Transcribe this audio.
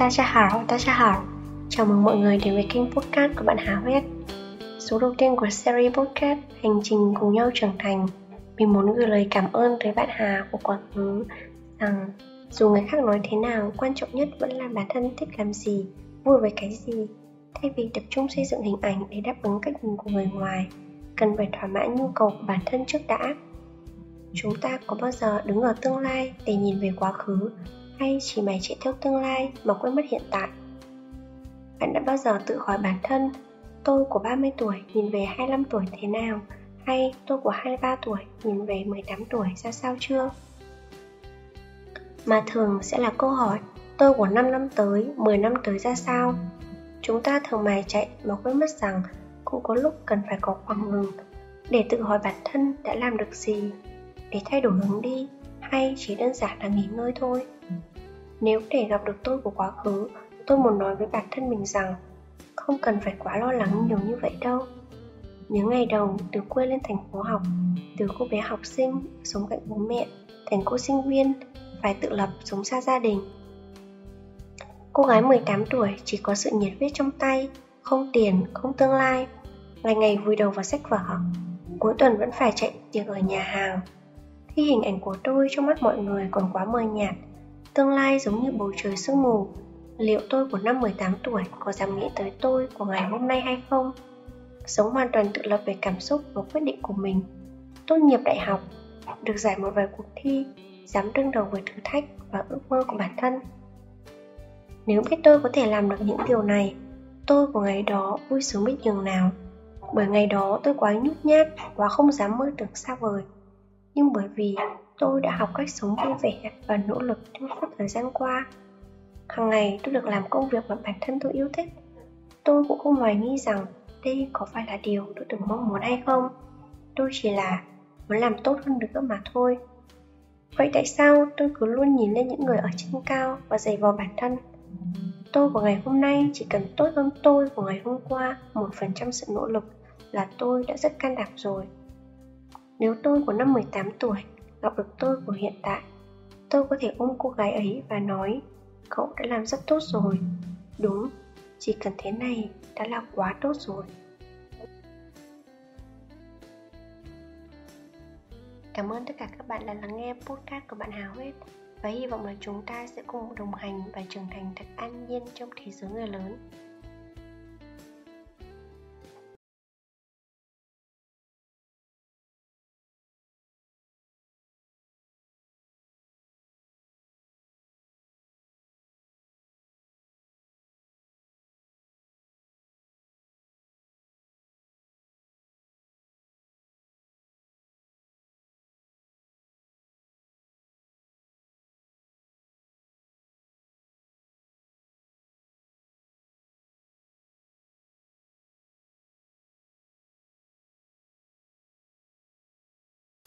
Ta cha hảo, ta cha hảo Chào mừng mọi người đến với kênh podcast của bạn Hà Huyết. Số đầu tiên của series podcast Hành trình cùng nhau trưởng thành. Mình muốn gửi lời cảm ơn tới bạn Hà của quá khứ Rằng dù người khác nói thế nào Quan trọng nhất vẫn là bản thân thích làm gì Vui với cái gì. Thay vì tập trung xây dựng hình ảnh để đáp ứng cách nhìn của người ngoài Cần phải thỏa mãn nhu cầu của bản thân trước đã. Chúng ta có bao giờ đứng ở tương lai để nhìn về quá khứ? Hay chỉ mày chạy theo tương lai mà quên mất hiện tại? Bạn đã bao giờ tự hỏi bản thân tôi của 30 tuổi nhìn về 25 tuổi thế nào hay tôi của 23 tuổi nhìn về 18 tuổi ra sao chưa? Mà thường sẽ là câu hỏi tôi của 5 năm tới, 10 năm tới ra sao? Chúng ta thường mày chạy mà quên mất rằng cũng có lúc cần phải có khoảng ngừng để tự hỏi bản thân đã làm được gì để thay đổi hướng đi hay chỉ đơn giản là nghỉ ngơi thôi nếu để gặp được tôi của quá khứ, tôi muốn nói với bản thân mình rằng không cần phải quá lo lắng nhiều như vậy đâu. Những ngày đầu, từ quê lên thành phố học, từ cô bé học sinh sống cạnh bố mẹ, thành cô sinh viên, phải tự lập sống xa gia đình. Cô gái 18 tuổi chỉ có sự nhiệt huyết trong tay, không tiền, không tương lai ngày ngày vùi đầu vào sách vở. Cuối tuần vẫn phải chạy tiệc ở nhà hàng. Khi hình ảnh của tôi trong mắt mọi người còn quá mờ nhạt Tương lai giống như bầu trời sương mù. Liệu tôi của năm 18 tuổi có dám nghĩ tới tôi của ngày hôm nay hay không? Sống hoàn toàn tự lập về cảm xúc và quyết định của mình. Tốt nghiệp đại học, Được giải một vài cuộc thi, Dám đương đầu với thử thách và ước mơ của bản thân. Nếu biết tôi có thể làm được những điều này, Tôi của ngày đó vui sướng biết nhường nào. Bởi ngày đó tôi quá nhút nhát, Quá không dám mơ tưởng xa vời nhưng bởi vì tôi đã học cách sống vui vẻ và nỗ lực trong suốt thời gian qua. Hàng ngày, tôi được làm công việc mà bản thân tôi yêu thích. Tôi cũng không hoài nghi rằng đây có phải là điều tôi từng mong muốn hay không. Tôi chỉ là muốn làm tốt hơn nữa mà thôi. Vậy tại sao tôi cứ luôn nhìn lên những người ở trên cao và giày vò bản thân? Tôi của ngày hôm nay chỉ cần tốt hơn tôi của ngày hôm qua một phần trăm sự nỗ lực là tôi đã rất can đảm rồi nếu tôi của năm 18 tuổi gặp được tôi của hiện tại, tôi có thể ôm cô gái ấy và nói Cậu đã làm rất tốt rồi. Đúng, chỉ cần thế này đã là quá tốt rồi. Cảm ơn tất cả các bạn đã lắng nghe podcast của bạn Hào Huyết và hy vọng là chúng ta sẽ cùng đồng hành và trưởng thành thật an nhiên trong thế giới người lớn.